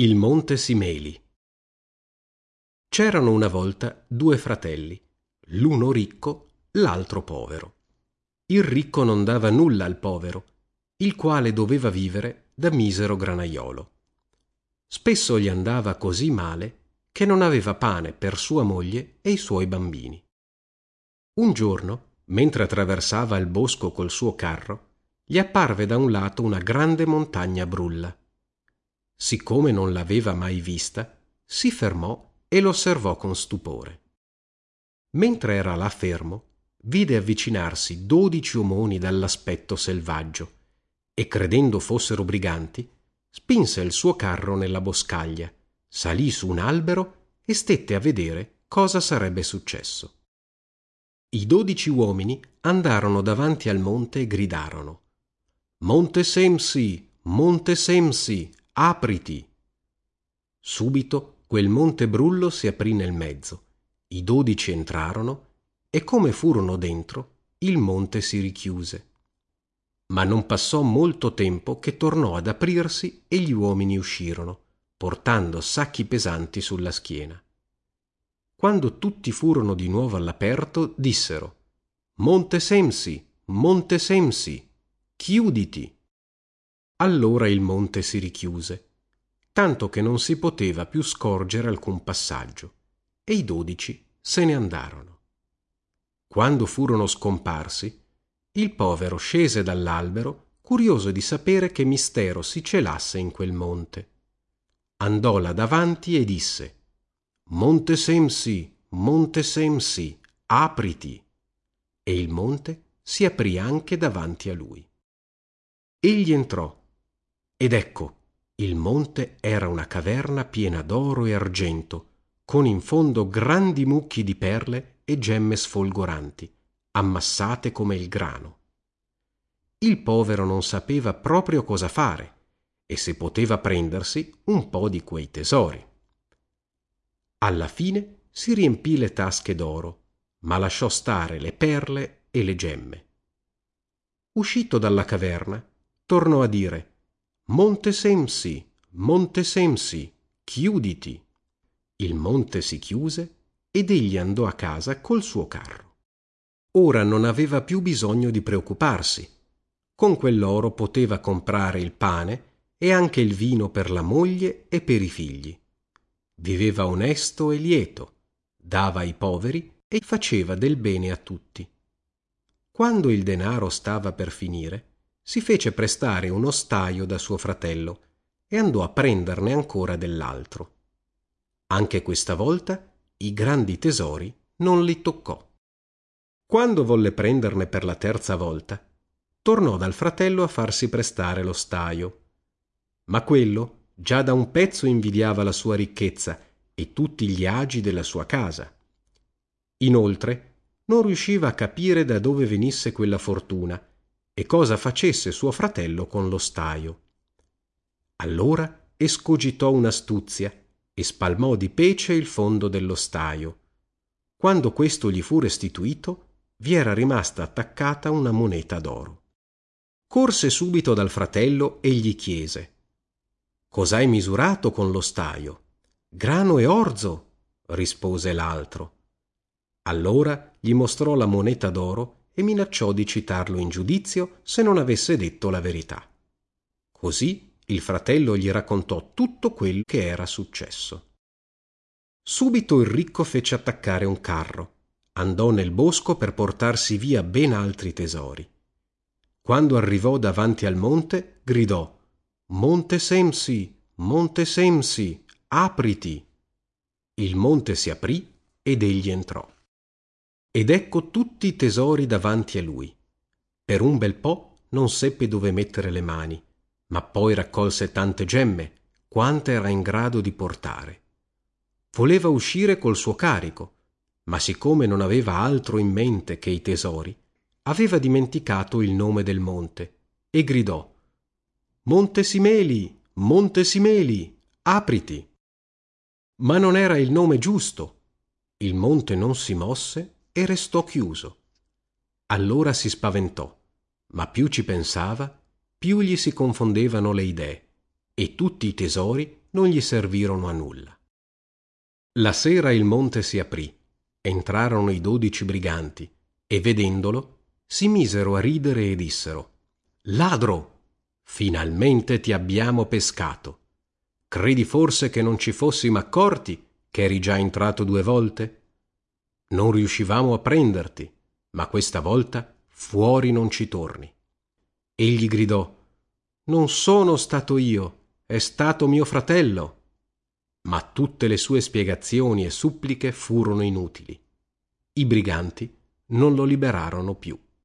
Il monte Simeli C'erano una volta due fratelli, l'uno ricco, l'altro povero. Il ricco non dava nulla al povero, il quale doveva vivere da misero granaiolo. Spesso gli andava così male che non aveva pane per sua moglie e i suoi bambini. Un giorno, mentre attraversava il bosco col suo carro, gli apparve da un lato una grande montagna brulla siccome non l'aveva mai vista, si fermò e l'osservò con stupore. Mentre era là fermo, vide avvicinarsi dodici omoni dall'aspetto selvaggio e credendo fossero briganti, spinse il suo carro nella boscaglia, salì su un albero e stette a vedere cosa sarebbe successo. I dodici uomini andarono davanti al monte e gridarono Monte Semsi, Monte Semsi, apriti. Subito quel monte brullo si aprì nel mezzo. I dodici entrarono e come furono dentro il monte si richiuse. Ma non passò molto tempo che tornò ad aprirsi e gli uomini uscirono portando sacchi pesanti sulla schiena. Quando tutti furono di nuovo all'aperto dissero monte semsi monte semsi chiuditi allora il monte si richiuse tanto che non si poteva più scorgere alcun passaggio e i dodici se ne andarono. Quando furono scomparsi il povero scese dall'albero curioso di sapere che mistero si celasse in quel monte. Andò là davanti e disse monte semsi monte semsi apriti! E il monte si aprì anche davanti a lui. Egli entrò ed ecco il monte era una caverna piena d'oro e argento con in fondo grandi mucchi di perle e gemme sfolgoranti ammassate come il grano. Il povero non sapeva proprio cosa fare e se poteva prendersi un po di quei tesori. Alla fine si riempì le tasche d'oro ma lasciò stare le perle e le gemme. Uscito dalla caverna tornò a dire monte semsi monte semsi chiuditi. Il monte si chiuse ed egli andò a casa col suo carro. Ora non aveva più bisogno di preoccuparsi. Con quell'oro poteva comprare il pane e anche il vino per la moglie e per i figli. Viveva onesto e lieto dava ai poveri e faceva del bene a tutti. Quando il denaro stava per finire si fece prestare un ostaio da suo fratello e andò a prenderne ancora dell'altro. Anche questa volta i grandi tesori non li toccò. Quando volle prenderne per la terza volta tornò dal fratello a farsi prestare l'ostaio ma quello già da un pezzo invidiava la sua ricchezza e tutti gli agi della sua casa. Inoltre non riusciva a capire da dove venisse quella fortuna e cosa facesse suo fratello con lo staio? Allora escogitò un'astuzia e spalmò di pece il fondo dello staio. Quando questo gli fu restituito vi era rimasta attaccata una moneta d'oro. Corse subito dal fratello e gli chiese cos'hai misurato con lo staio? Grano e orzo? rispose l'altro. Allora gli mostrò la moneta d'oro e minacciò di citarlo in giudizio se non avesse detto la verità. Così il fratello gli raccontò tutto quel che era successo. Subito il ricco fece attaccare un carro andò nel bosco per portarsi via ben altri tesori. Quando arrivò davanti al monte gridò monte semsi monte semsi apriti! Il monte si aprì ed egli entrò ed ecco tutti i tesori davanti a lui. Per un bel po non seppe dove mettere le mani ma poi raccolse tante gemme quante era in grado di portare. Voleva uscire col suo carico ma siccome non aveva altro in mente che i tesori aveva dimenticato il nome del monte e gridò monte simeli monte simeli apriti! Ma non era il nome giusto. Il monte non si mosse e restò chiuso allora si spaventò ma più ci pensava più gli si confondevano le idee e tutti i tesori non gli servirono a nulla. La sera il monte si aprì, entrarono i dodici briganti e vedendolo si misero a ridere e dissero Ladro! Finalmente ti abbiamo pescato. Credi forse che non ci fossimo accorti che eri già entrato due volte? Non riuscivamo a prenderti, ma questa volta fuori non ci torni. Egli gridò Non sono stato io, è stato mio fratello. Ma tutte le sue spiegazioni e suppliche furono inutili. I briganti non lo liberarono più.